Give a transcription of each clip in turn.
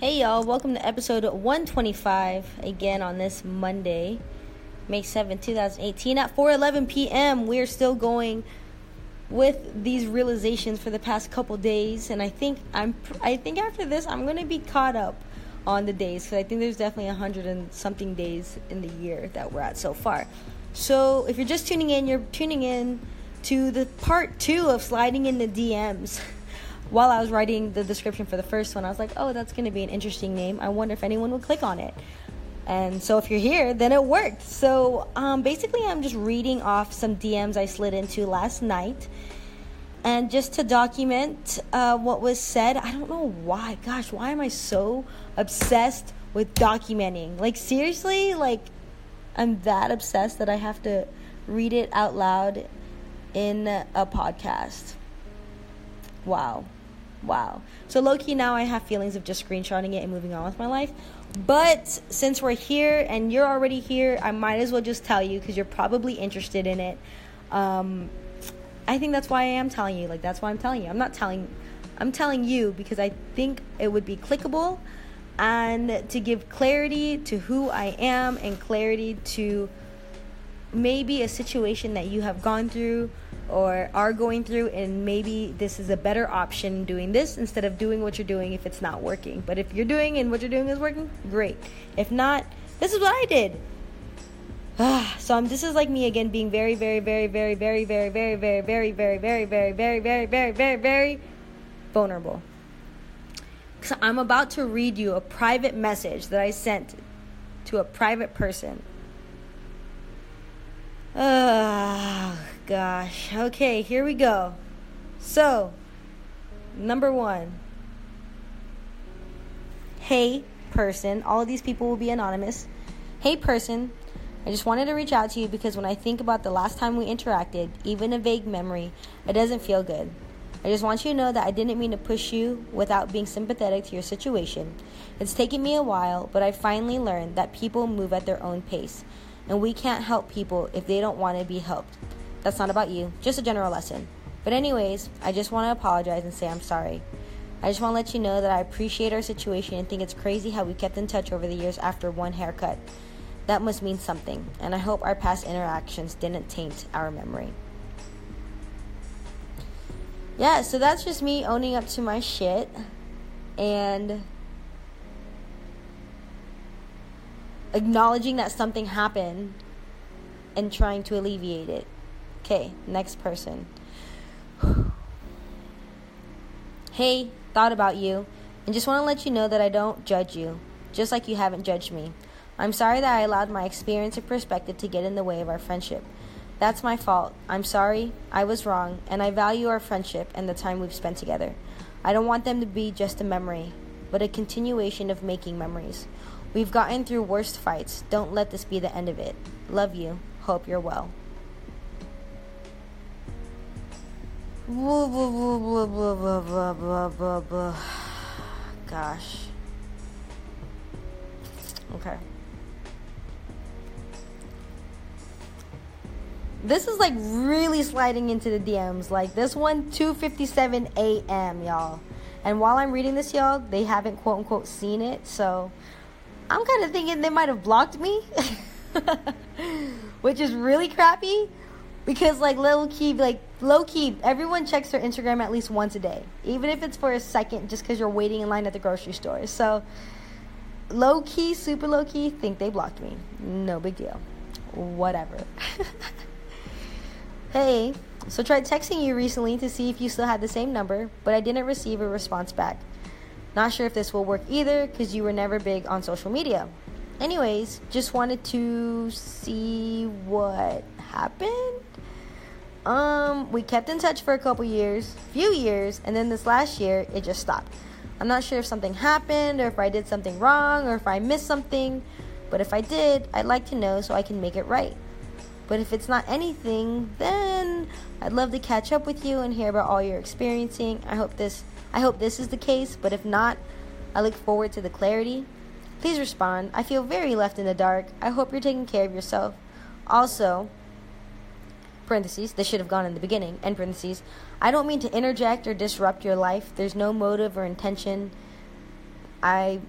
Hey y'all, welcome to episode 125 again on this Monday, May 7, 2018 at 4:11 p.m. We're still going with these realizations for the past couple days and I think I'm I think after this I'm going to be caught up on the days cuz I think there's definitely 100 and something days in the year that we're at so far. So, if you're just tuning in, you're tuning in to the part 2 of sliding in the DMs. while I was writing the description for the first one, I was like, oh, that's going to be an interesting name. I wonder if anyone would click on it. And so if you're here, then it worked. So um, basically, I'm just reading off some DMs I slid into last night. And just to document uh, what was said, I don't know why. Gosh, why am I so obsessed with documenting? Like, seriously? Like, I'm that obsessed that I have to read it out loud in a podcast. Wow wow. So low key now I have feelings of just screenshotting it and moving on with my life. But since we're here and you're already here, I might as well just tell you because you're probably interested in it. Um, I think that's why I am telling you. Like that's why I'm telling you. I'm not telling. I'm telling you because I think it would be clickable and to give clarity to who I am and clarity to maybe a situation that you have gone through or are going through and maybe this is a better option doing this instead of doing what you're doing if it's not working but if you're doing and what you're doing is working great if not this is what i did so um, this is like me again being very very very very very very very very very very very very very very very very very vulnerable because i'm about to read you a private message that i sent to a private person Oh, gosh. Okay, here we go. So, number one. Hey, person. All of these people will be anonymous. Hey, person. I just wanted to reach out to you because when I think about the last time we interacted, even a vague memory, it doesn't feel good. I just want you to know that I didn't mean to push you without being sympathetic to your situation. It's taken me a while, but I finally learned that people move at their own pace and we can't help people if they don't want to be helped. That's not about you, just a general lesson. But, anyways, I just want to apologize and say I'm sorry. I just want to let you know that I appreciate our situation and think it's crazy how we kept in touch over the years after one haircut. That must mean something, and I hope our past interactions didn't taint our memory. Yeah, so that's just me owning up to my shit and acknowledging that something happened and trying to alleviate it. Okay, next person. hey, thought about you and just want to let you know that I don't judge you, just like you haven't judged me. I'm sorry that I allowed my experience and perspective to get in the way of our friendship. That's my fault. I'm sorry. I was wrong, and I value our friendship and the time we've spent together. I don't want them to be just a memory, but a continuation of making memories. We've gotten through worst fights. Don't let this be the end of it. Love you. Hope you're well. Blah, blah, blah, blah, blah, blah, blah, blah, blah. Gosh. Okay. This is like really sliding into the DMs. Like this one, 2:57 a.m., y'all. And while I'm reading this, y'all, they haven't quote unquote seen it, so I'm kind of thinking they might have blocked me, which is really crappy because like low key, like low key, everyone checks their Instagram at least once a day, even if it's for a second, just because you're waiting in line at the grocery store. So low key, super low key, think they blocked me. No big deal. Whatever. hey, so tried texting you recently to see if you still had the same number, but I didn't receive a response back. Not sure if this will work either because you were never big on social media. Anyways, just wanted to see what happened. Um, we kept in touch for a couple years, few years, and then this last year it just stopped. I'm not sure if something happened or if I did something wrong or if I missed something, but if I did, I'd like to know so I can make it right. But if it's not anything, then I'd love to catch up with you and hear about all you're experiencing. I hope this I hope this is the case, but if not, I look forward to the clarity. Please respond. I feel very left in the dark. I hope you're taking care of yourself. Also, parentheses, this should have gone in the beginning, end parentheses, I don't mean to interject or disrupt your life. There's no motive or intention I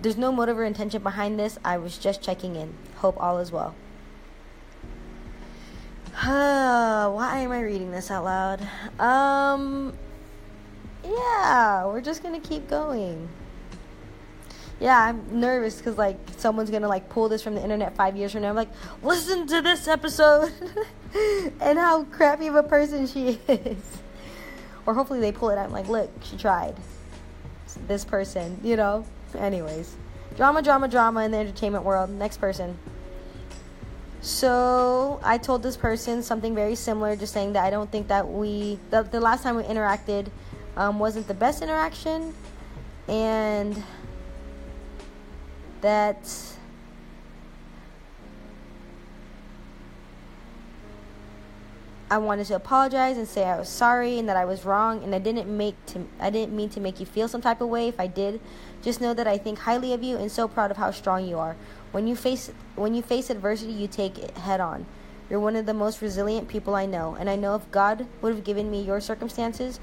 there's no motive or intention behind this. I was just checking in. Hope all is well. Why am I reading this out loud? Um yeah, we're just to keep going. Yeah, I'm nervous because like someone's gonna like pull this from the internet five years from now. I'm like, listen to this episode and how crappy of a person she is. Or hopefully they pull it out. I'm like, look, she tried. This person, you know. Anyways, drama, drama, drama in the entertainment world. Next person. So I told this person something very similar, just saying that I don't think that we the, the last time we interacted um, wasn't the best interaction, and that I wanted to apologize and say I was sorry and that I was wrong and I didn't make to I didn't mean to make you feel some type of way if I did. Just know that I think highly of you and so proud of how strong you are. When you face when you face adversity, you take it head on. You're one of the most resilient people I know, and I know if God would have given me your circumstances,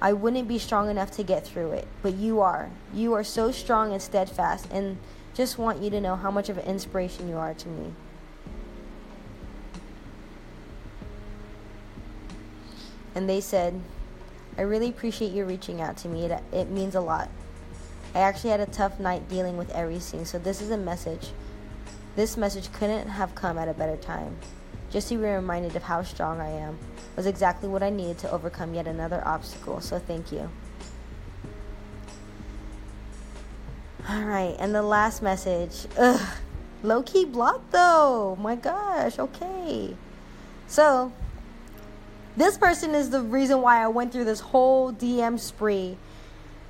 I wouldn't be strong enough to get through it. But you are. You are so strong and steadfast and just want you to know how much of an inspiration you are to me. And they said, I really appreciate you reaching out to me. It, it means a lot. I actually had a tough night dealing with everything, so this is a message. This message couldn't have come at a better time. Just to be reminded of how strong I am was exactly what I needed to overcome yet another obstacle, so thank you. All right, and the last message. Ugh, low key blocked though. My gosh, okay. So, this person is the reason why I went through this whole DM spree.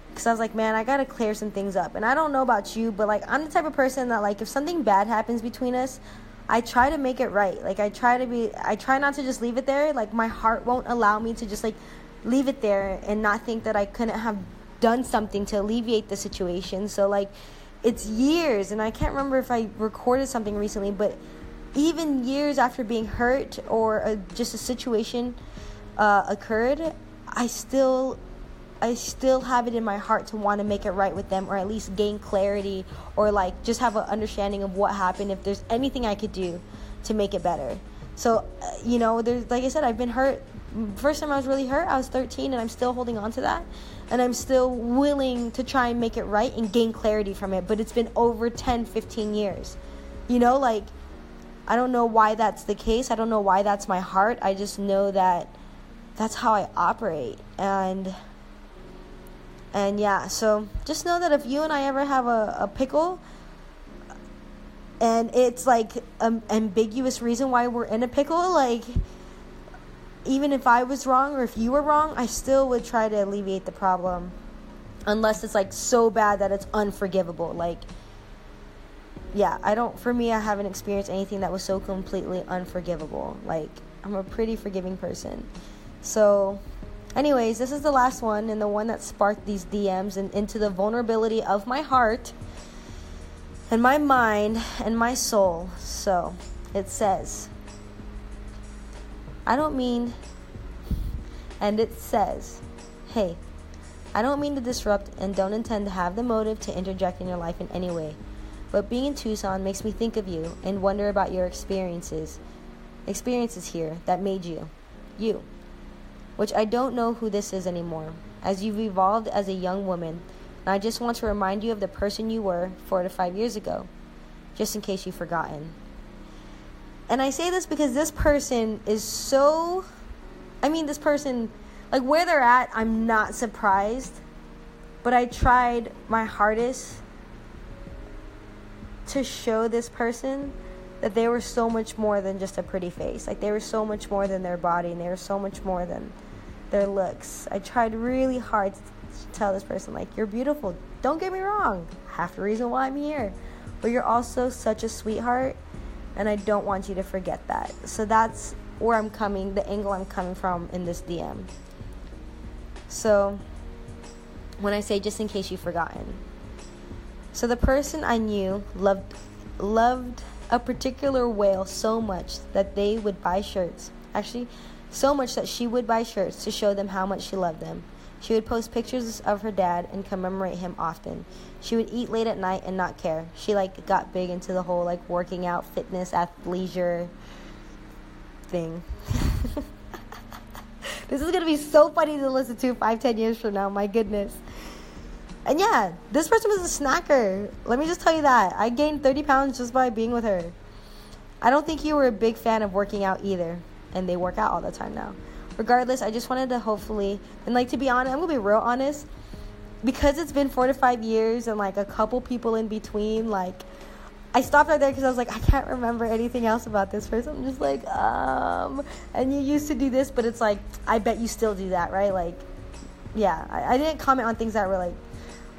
Because I was like, man, I gotta clear some things up. And I don't know about you, but like, I'm the type of person that, like, if something bad happens between us, I try to make it right. Like, I try to be, I try not to just leave it there. Like, my heart won't allow me to just, like, leave it there and not think that I couldn't have done something to alleviate the situation. So like it's years and I can't remember if I recorded something recently, but even years after being hurt or a, just a situation uh, occurred, I still I still have it in my heart to want to make it right with them or at least gain clarity or like just have an understanding of what happened if there's anything I could do to make it better. So, uh, you know, there's like I said, I've been hurt. First time I was really hurt, I was 13 and I'm still holding on to that and I'm still willing to try and make it right and gain clarity from it. But it's been over 10, 15 years. You know, like, I don't know why that's the case. I don't know why that's my heart. I just know that that's how I operate. And, and yeah, so just know that if you and I ever have a, a pickle, and it's like an ambiguous reason why we're in a pickle, like, even if I was wrong or if you were wrong, I still would try to alleviate the problem. Unless it's like so bad that it's unforgivable. Like, yeah, I don't, for me, I haven't experienced anything that was so completely unforgivable. Like, I'm a pretty forgiving person. So, anyways, this is the last one and the one that sparked these DMs and into the vulnerability of my heart and my mind and my soul. So, it says, I don't mean, and it says, hey, I don't mean to disrupt and don't intend to have the motive to interject in your life in any way. But being in Tucson makes me think of you and wonder about your experiences, experiences here that made you, you. Which I don't know who this is anymore, as you've evolved as a young woman, and I just want to remind you of the person you were four to five years ago, just in case you've forgotten. And I say this because this person is so. I mean, this person, like where they're at, I'm not surprised. But I tried my hardest to show this person that they were so much more than just a pretty face. Like they were so much more than their body and they were so much more than their looks. I tried really hard to tell this person, like, you're beautiful. Don't get me wrong. Half the reason why I'm here. But you're also such a sweetheart and I don't want you to forget that. So that's where I'm coming, the angle I'm coming from in this DM. So when I say just in case you've forgotten. So the person I knew loved loved a particular whale so much that they would buy shirts. Actually, so much that she would buy shirts to show them how much she loved them. She would post pictures of her dad and commemorate him often. She would eat late at night and not care. She like got big into the whole like working out, fitness, athleisure thing. this is gonna be so funny to listen to five, ten years from now. My goodness. And yeah, this person was a snacker. Let me just tell you that. I gained 30 pounds just by being with her. I don't think you were a big fan of working out either. And they work out all the time now. Regardless, I just wanted to hopefully, and like to be honest, I'm gonna be real honest. Because it's been four to five years and like a couple people in between, like, I stopped right there because I was like, I can't remember anything else about this person. I'm just like, um, and you used to do this, but it's like, I bet you still do that, right? Like, yeah, I, I didn't comment on things that were like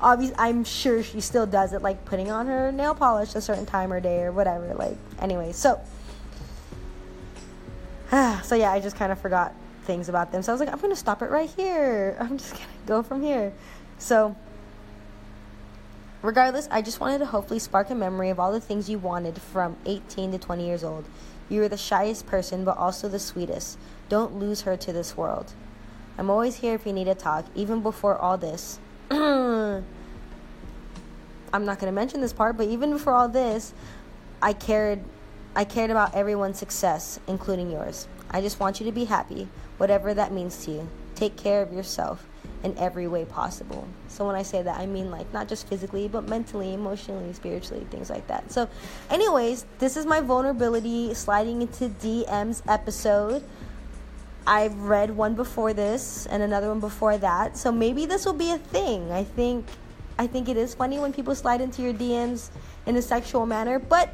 obviously i'm sure she still does it like putting on her nail polish a certain time or day or whatever like anyway so so yeah i just kind of forgot things about them so i was like i'm gonna stop it right here i'm just gonna go from here so regardless i just wanted to hopefully spark a memory of all the things you wanted from 18 to 20 years old. You were the shyest person but also the sweetest. Don't lose her to this world. I'm always here if you need a talk even before all this. I'm not going to mention this part, but even before all this, I cared I cared about everyone's success, including yours. I just want you to be happy, whatever that means to you. Take care of yourself in every way possible. So when I say that, I mean like not just physically, but mentally, emotionally, spiritually, things like that. So anyways, this is my vulnerability sliding into DMs episode. I've read one before this and another one before that. So maybe this will be a thing. I think I think it is funny when people slide into your DMs in a sexual manner, but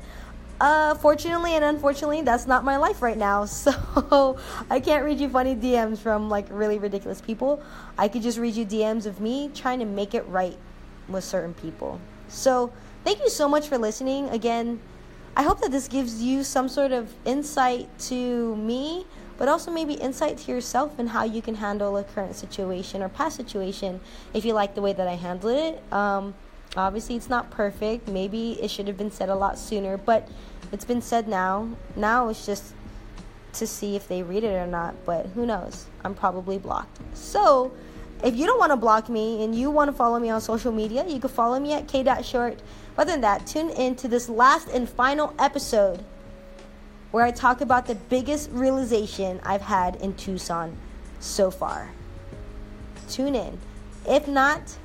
uh, fortunately and unfortunately, that's not my life right now. So I can't read you funny DMs from like really ridiculous people. I could just read you DMs of me trying to make it right with certain people. So thank you so much for listening. Again, I hope that this gives you some sort of insight to me but also maybe insight to yourself and how you can handle a current situation or past situation if you like the way that I handled it. Um, obviously, it's not perfect. Maybe it should have been said a lot sooner, but it's been said now. Now it's just to see if they read it or not, but who knows? I'm probably blocked. So, if you don't want to block me and you want to follow me on social media, you can follow me at k.short. Other than that, tune in to this last and final episode where I talk about the biggest realization I've had in Tucson so far. Tune in. If not,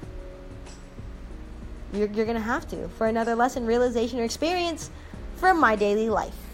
you're, you're going to have to for another lesson, realization, or experience from my daily life.